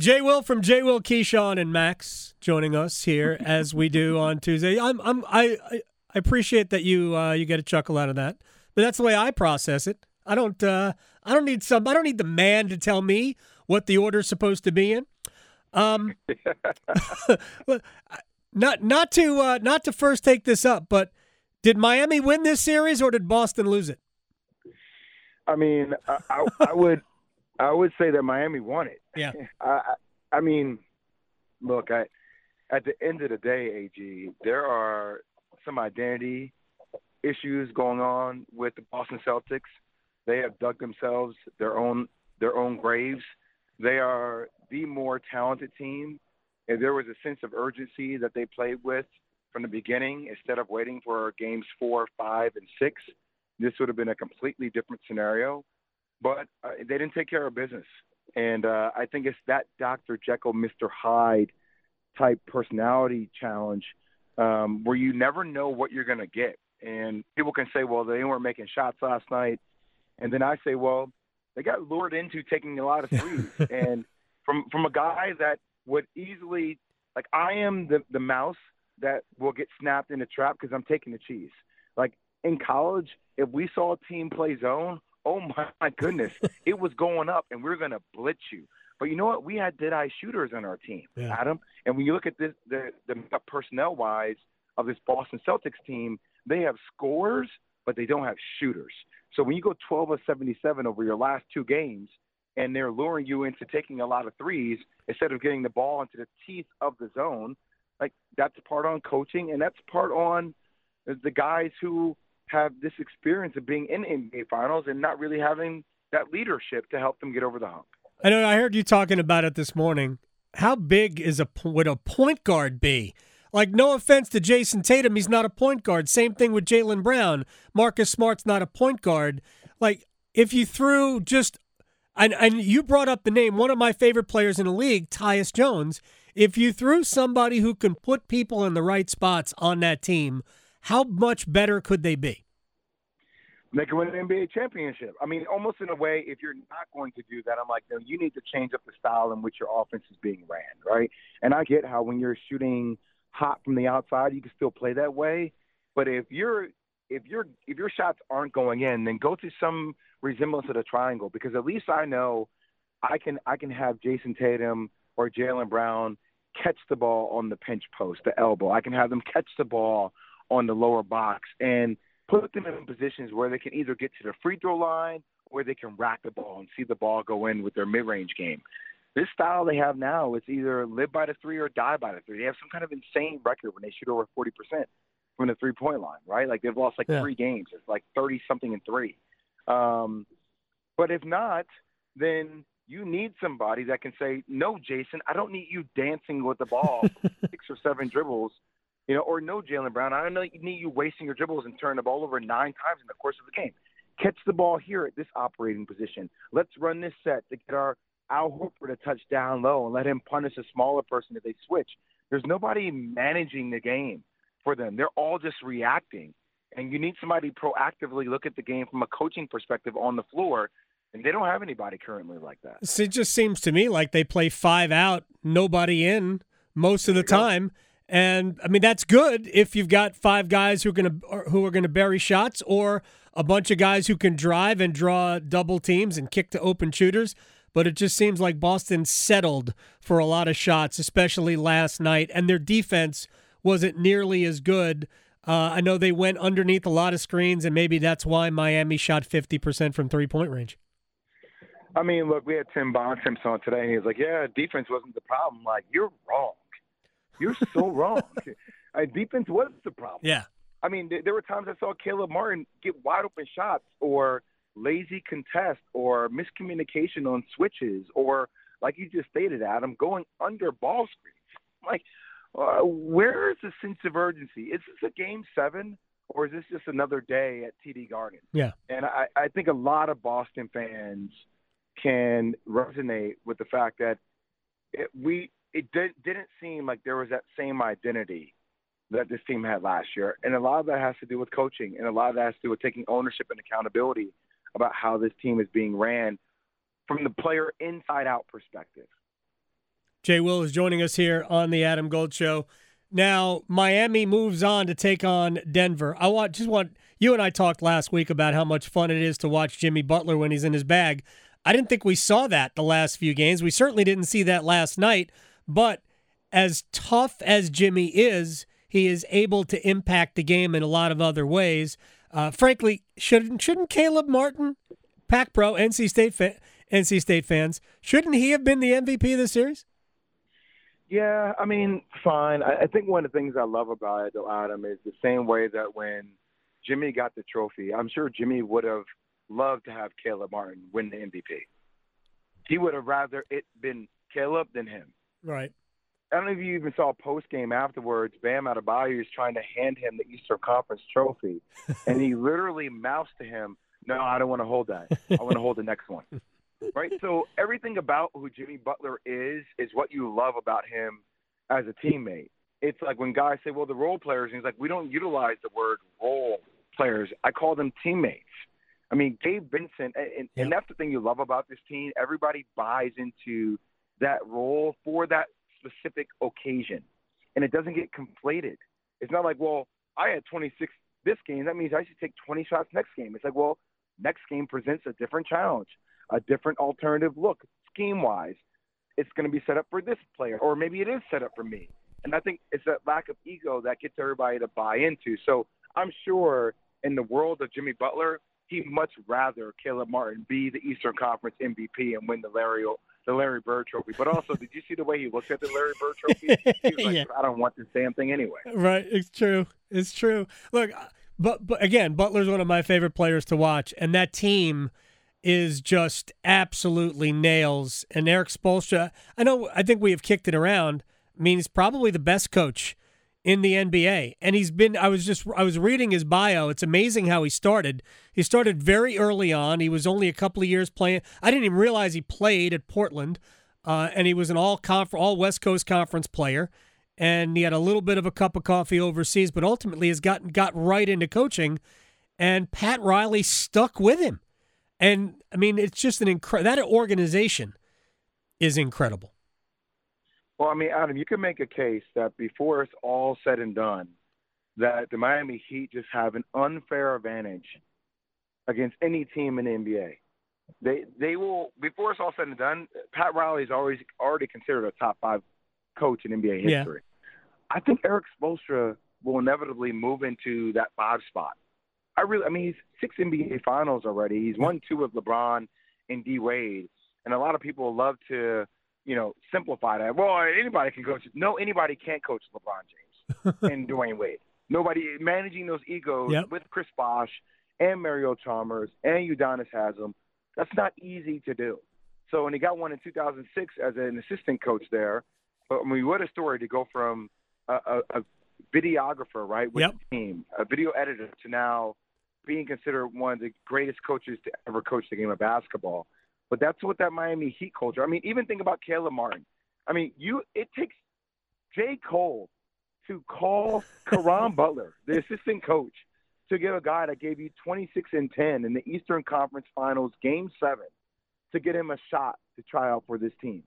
Jay Will from Jay Will Keyshawn and Max joining us here as we do on Tuesday. I'm, I'm, I, I appreciate that you, uh, you get a chuckle out of that, but that's the way I process it. I don't, uh, I don't need some, I don't need the man to tell me what the order's supposed to be in. Um, not, not to, uh, not to first take this up, but did Miami win this series or did Boston lose it? I mean, I, I, I would, I would say that Miami won it. Yeah. I, I mean, look, I, at the end of the day, AG, there are some identity issues going on with the Boston Celtics. They have dug themselves their own their own graves. They are the more talented team, and there was a sense of urgency that they played with from the beginning. Instead of waiting for games four, five, and six, this would have been a completely different scenario. But uh, they didn't take care of business, and uh, I think it's that Dr. Jekyll, Mr. Hyde type personality challenge um, where you never know what you're going to get. And people can say, well, they weren't making shots last night. And then I say, well, they got lured into taking a lot of threes. and from from a guy that would easily, like, I am the, the mouse that will get snapped in a trap because I'm taking the cheese. Like, in college, if we saw a team play zone, oh my, my goodness, it was going up and we are going to blitz you. But you know what? We had dead eye shooters on our team, Yeah. Adam. And when you look at this, the, the personnel wise of this Boston Celtics team, they have scorers, but they don't have shooters. So when you go 12 of 77 over your last two games, and they're luring you into taking a lot of threes instead of getting the ball into the teeth of the zone, like that's part on coaching, and that's part on the guys who have this experience of being in NBA finals and not really having that leadership to help them get over the hump. I know. I heard you talking about it this morning. How big is a would a point guard be? Like, no offense to Jayson Tatum, he's not a point guard. Same thing with Jaylen Brown. Marcus Smart's not a point guard. Like, if you threw just and and you brought up the name one of my favorite players in the league, Tyus Jones. If you threw somebody who can put people in the right spots on that team, how much better could they be? They can win an NBA championship. I mean, almost in a way, if you're not going to do that, I'm like, no, you need to change up the style in which your offense is being ran, right? And I get how when you're shooting hot from the outside, you can still play that way. But if you're if your if your shots aren't going in, then go to some resemblance of the triangle because at least I know I can I can have Jayson Tatum or Jaylen Brown catch the ball on the pinch post, the elbow. I can have them catch the ball on the lower box and put them in positions where they can either get to the free throw line or they can rack the ball and see the ball go in with their mid range game. This style they have now is either live by the three or die by the three. They have some kind of insane record when they shoot over forty percent from the three point line, right? Like they've lost like Yeah. three games. It's like thirty something and three. Um, but if not, then you need somebody that can say, "No, Jayson, I don't need you dancing with the ball six or seven dribbles." You know, or no, Jaylen Brown, I don't need you wasting your dribbles and turning the ball over nine times in the course of the game. Catch the ball here at this operating position. Let's run this set to get our Al Hooper to touch down low and let him punish a smaller person if they switch. There's nobody managing the game for them. They're all just reacting. And you need somebody proactively look at the game from a coaching perspective on the floor. And they don't have anybody currently like that. It just seems to me like they play five out, nobody in most of the time. go. And I mean that's good if you've got five guys who are going to who are going to bury shots or a bunch of guys who can drive and draw double teams and kick to open shooters. But it just seems like Boston settled for a lot of shots, especially last night, and their defense wasn't nearly as good. Uh, I know they went underneath a lot of screens, and maybe that's why Miami shot 50% from three point range. I mean, look, we had Tim Bontemps on today, and he was like, "Yeah, defense wasn't the problem." Like, you're wrong. You're so wrong. Uh, defense was the problem. Yeah. I mean, th- there were times I saw Caleb Martin get wide open shots, or lazy contest, or miscommunication on switches, or like you just stated, Adam, going under ball screens. Like, uh, where is the sense of urgency? Is this a game seven, or is this just another day at TD Garden? Yeah. And I, I think a lot of Boston fans can resonate with the fact that it, we it did, didn't seem like there was that same identity that this team had last year, and a lot of that has to do with coaching, and a lot of that has to do with taking ownership and accountability about how this team is being ran from the player inside out perspective. Jay Will is joining us here on the Adam Gold Show. Now, Miami moves on to take on Denver. I want just want you and I talked last week about how much fun it is to watch Jimmy Butler when he's in his bag. I didn't think we saw that the last few games. We certainly didn't see that last night, but as tough as Jimmy is, he is able to impact the game in a lot of other ways. Uh, frankly, shouldn't shouldn't Caleb Martin, Pac Pro, NC State NC State fans, shouldn't he have been the MVP of the series? Yeah, I mean, fine. I, I think one of the things I love about it, though, Adam, is the same way that when Jimmy got the trophy, I'm sure Jimmy would have loved to have Caleb Martin win the MVP. He would have rather it been Caleb than him. Right. I don't know if you even saw post game afterwards. Bam Adebayo is trying to hand him the Eastern Conference trophy, and he literally moused to him, "No, I don't want to hold that. I want to hold the next one." right? So everything about who Jimmy Butler is is what you love about him as a teammate. It's like when guys say, "Well, the role players," and he's like, "We don't utilize the word role players. I call them teammates." I mean, Gabe Vincent, and, and that's the thing you love about this team. Everybody buys into that role for that specific occasion, and it doesn't get conflated. It's not like, well, I had 26 this game. That means I should take 20 shots next game. It's like, well, next game presents a different challenge a different alternative look scheme wise. It's going to be set up for this player, or maybe it is set up for me. And I think it's that lack of ego that gets everybody to buy into. So I'm sure in the world of Jimmy Butler, he'd much rather Caleb Martin be the Eastern Conference MVP and win the Larry the Larry Bird Trophy. But also, did you see the way he looked at the Larry Bird Trophy? He was like, yeah. I don't want this damn thing anyway. Right. It's true. It's true. Look, but, but again, Butler's one of my favorite players to watch, and that team – is just absolutely nails. And Erik Spoelstra, I know, I think we have kicked it around. I mean, he's probably the best coach in the NBA. And he's been, I was just, I was reading his bio. It's amazing how he started. He started very early on. He was only a couple of years playing. I didn't even realize he played at Portland. Uh, and he was an all conf- all West Coast Conference player. And he had a little bit of a cup of coffee overseas, but ultimately has gotten got right into coaching. And Pat Riley stuck with him. And I mean, it's just an incredible, that organization is incredible. Well, I mean, Adam, you can make a case that before it's all said and done, that the Miami Heat just have an unfair advantage against any team in the NBA. They they will before it's all said and done. Pat Riley is always already considered a top five coach in NBA history. Yeah. I think Erik Spoelstra will inevitably move into that five spot. I really, I mean, he's six NBA Finals already. He's won two with LeBron and D Wade, and a lot of people love to, you know, simplify that. Well, anybody can coach. No, anybody can't coach LeBron James and Dwyane Wade. Nobody managing those egos yep. with Chris Bosh and Mario Chalmers and Udonis Haslem. That's not easy to do. So, and he got one in 2006 as an assistant coach there. But I mean, what a story to go from a, a, a videographer, right, with yep. the team, a video editor, to now being considered one of the greatest coaches to ever coach the game of basketball. But that's what that Miami Heat culture. I mean, even think about Caleb Martin. I mean, you it takes J. Cole to call Caron Butler, the assistant coach, to get a guy that gave you 26 and 10 in the Eastern Conference Finals, Game Seven, to get him a shot to try out for this team.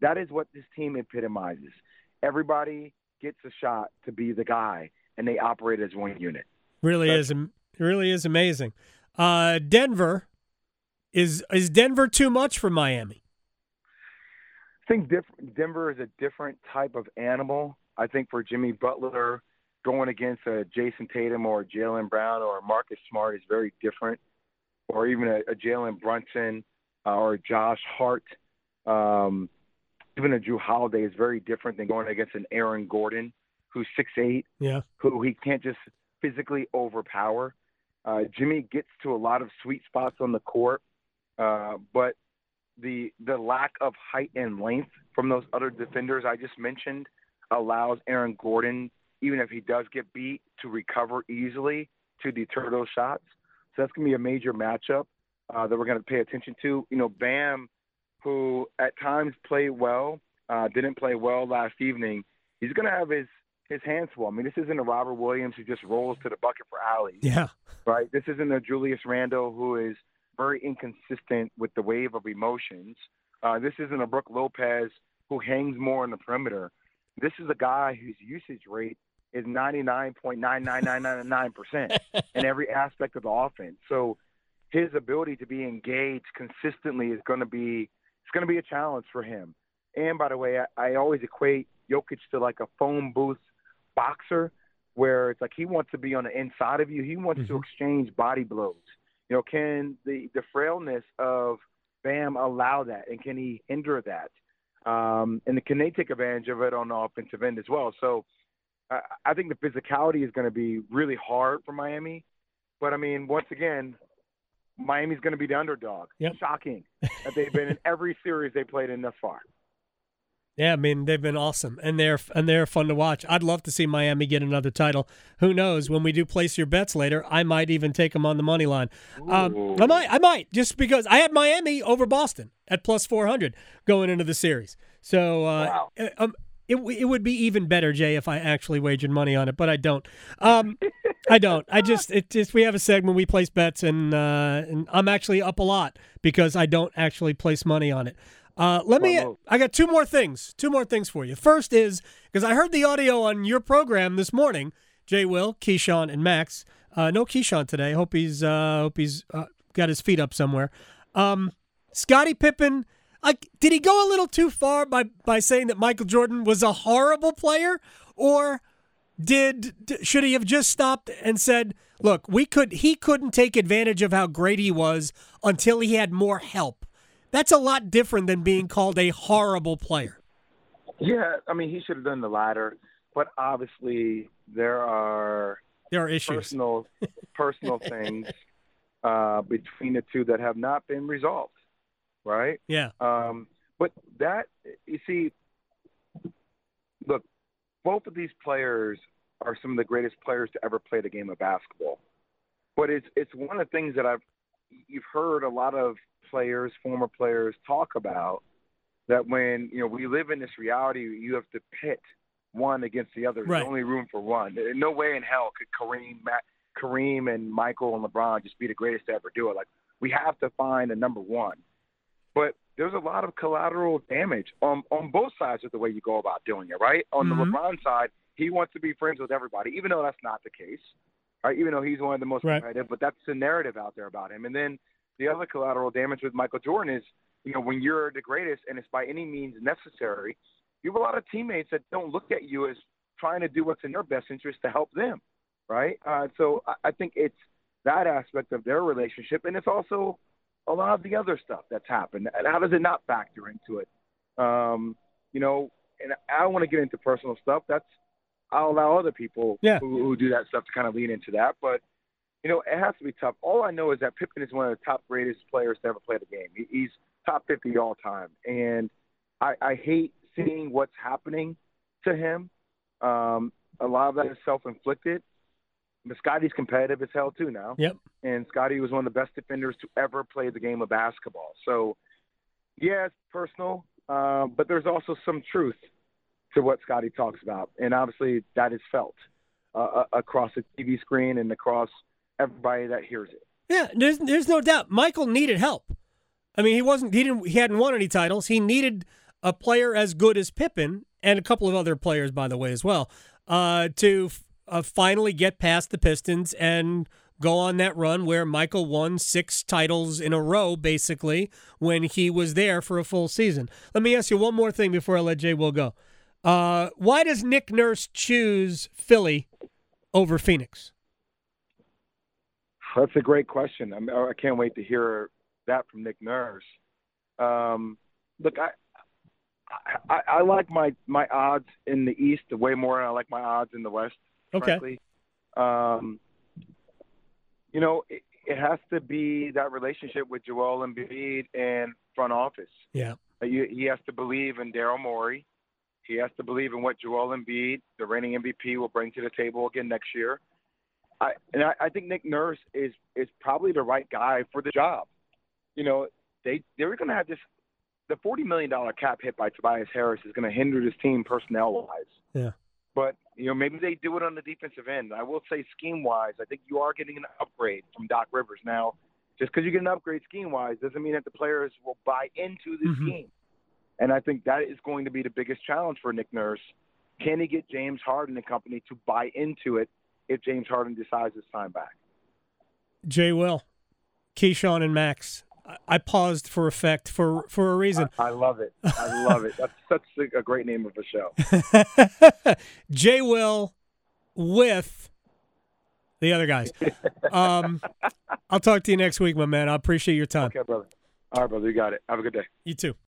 That is what this team epitomizes. Everybody gets a shot to be the guy, and they operate as one unit. Really That's, is. It really is amazing. Uh, Denver is is Denver too much for Miami? I think diff- Denver is a different type of animal. I think for Jimmy Butler going against a Jayson Tatum or Jaylen Brown or Marcus Smart is very different, or even a, a Jalen Brunson uh, or Josh Hart. Um, even a Jrue Holiday is very different than going against an Aaron Gordon who's six eight, yeah, who he can't just physically overpower. Uh, Jimmy gets to a lot of sweet spots on the court, uh, but the the lack of height and length from those other defenders I just mentioned allows Aaron Gordon, even if he does get beat, to recover easily to deter those shots. So that's going to be a major matchup uh, that we're going to pay attention to. You know, Bam, who at times played well, uh, didn't play well last evening. He's going to have his his hands full. I mean, this isn't a Robert Williams who just rolls to the bucket for alley. Yeah. Right. This isn't a Julius Randle who is very inconsistent with the wave of emotions. Uh, this isn't a Brook Lopez who hangs more on the perimeter. This is a guy whose usage rate is 99.99999% in every aspect of the offense. So his ability to be engaged consistently is going to be it's going to be a challenge for him. And by the way, I, I always equate Jokic to like a phone booth boxer, where it's like he wants to be on the inside of you. He wants mm-hmm. to exchange body blows. You know, can the the frailness of Bam allow that, and can he hinder that? Um, and can they take advantage of it on the offensive end as well? So I, I think the physicality is going to be really hard for Miami. But I mean, once again, Miami's going to be the underdog. Yep. Shocking that they've been in every series they played in thus far. Yeah, I mean they've been awesome, and they're and they're fun to watch. I'd love to see Miami get another title. Who knows? When we do place your bets later, I might even take them on the money line. Um, I might, I might, just because I had Miami over Boston at plus four hundred going into the series. So uh, wow. Uh, um, it it would be even better, Jay, if I actually wagered money on it, but I don't. Um, I don't. I just it just we have a segment we place bets, and uh, and I'm actually up a lot because I don't actually place money on it. Uh, let me. I got two more things. Two more things for you. First is because I heard the audio on your program this morning. Jay, Will, Keyshawn, and Max. Uh, no Keyshawn today. Hope he's uh, hope he's uh, got his feet up somewhere. Um, Scottie Pippen. Like, did he go a little too far by by saying that Michael Jordan was a horrible player, or did should he have just stopped and said, "Look, we could he couldn't take advantage of how great he was until he had more help." That's a lot different than being called a horrible player. Yeah, I mean, he should have done the latter, but obviously there are there are issues, personal personal things uh, between the two that have not been resolved, right? Yeah. Um, but that you see, look, both of these players are some of the greatest players to ever play the game of basketball. But it's it's one of the things that I've you've heard a lot of players, former players talk about that when you know we live in this reality, you have to pit one against the other. Right. There's only room for one. No way in hell could Kareem, Matt, Kareem, and Michael and LeBron just be the greatest to ever do it. Like we have to find a number one. But there's a lot of collateral damage on on both sides of the way you go about doing it. Right on mm-hmm. the LeBron side, he wants to be friends with everybody, even though that's not the case. Right, even though he's one of the most right. competitive, but that's the narrative out there about him. And then the other collateral damage with Michael Jordan is, you know, when you're the greatest and it's by any means necessary, you have a lot of teammates that don't look at you as trying to do what's in their best interest to help them, right? Uh, so I, I think it's that aspect of their relationship, and it's also a lot of the other stuff that's happened. And how does it not factor into it? Um, you know, and I don't want to get into personal stuff. That's I'll allow other people yeah. who, who do that stuff to kind of lean into that. But you know, it has to be tough. All I know is that Pippen is one of the top greatest players to ever play the game. He's top 50 all time. And I, I hate seeing what's happening to him. Um, a lot of that is self inflicted. But Scottie's competitive as hell too now. Yep. And Scottie was one of the best defenders to ever play the game of basketball. So, yeah, it's personal, uh, but there's also some truth to what Scottie talks about, and obviously that is felt uh, across the TV screen and across everybody that hears it. Yeah, there's there's no doubt. Michael needed help. I mean, he wasn't he didn't he hadn't won any titles. He needed a player as good as Pippen and a couple of other players, by the way, as well, uh, to uh, finally get past the Pistons and go on that run where Michael won six titles in a row, basically, when he was there for a full season. Let me ask you one more thing before I let Jay Will go. Uh, why does Nick Nurse choose Philly over Phoenix? That's a great question. I, mean, I can't wait to hear that from Nick Nurse. Um, look, I, I, I like my my odds in the East way more than I like my odds in the West. Okay. Frankly. Um, you know, it, it has to be that relationship with Joel Embiid and front office. Yeah. You, he has to believe in Daryl Morey. He has to believe in what Joel Embiid, the reigning MVP, will bring to the table again next year. I, and I, I think Nick Nurse is is probably the right guy for the job. You know, they they're going to have this. The forty million dollar cap hit by Tobias Harris is going to hinder this team personnel wise. Yeah. But you know, maybe they do it on the defensive end. I will say scheme wise, I think you are getting an upgrade from Doc Rivers now. Just because you get an upgrade scheme wise doesn't mean that the players will buy into the mm-hmm. scheme. And I think that is going to be the biggest challenge for Nick Nurse. Can he get James Harden and company to buy into it if James Harden decides it's time back? Jay Will, Keyshawn, and Max. I paused for effect for for a reason. I, I love it. I love it. That's such a great name of a show. Jay Will with the other guys. Um, I'll talk to you next week, my man. I appreciate your time. Okay, brother. All right, brother. You got it. Have a good day. You too.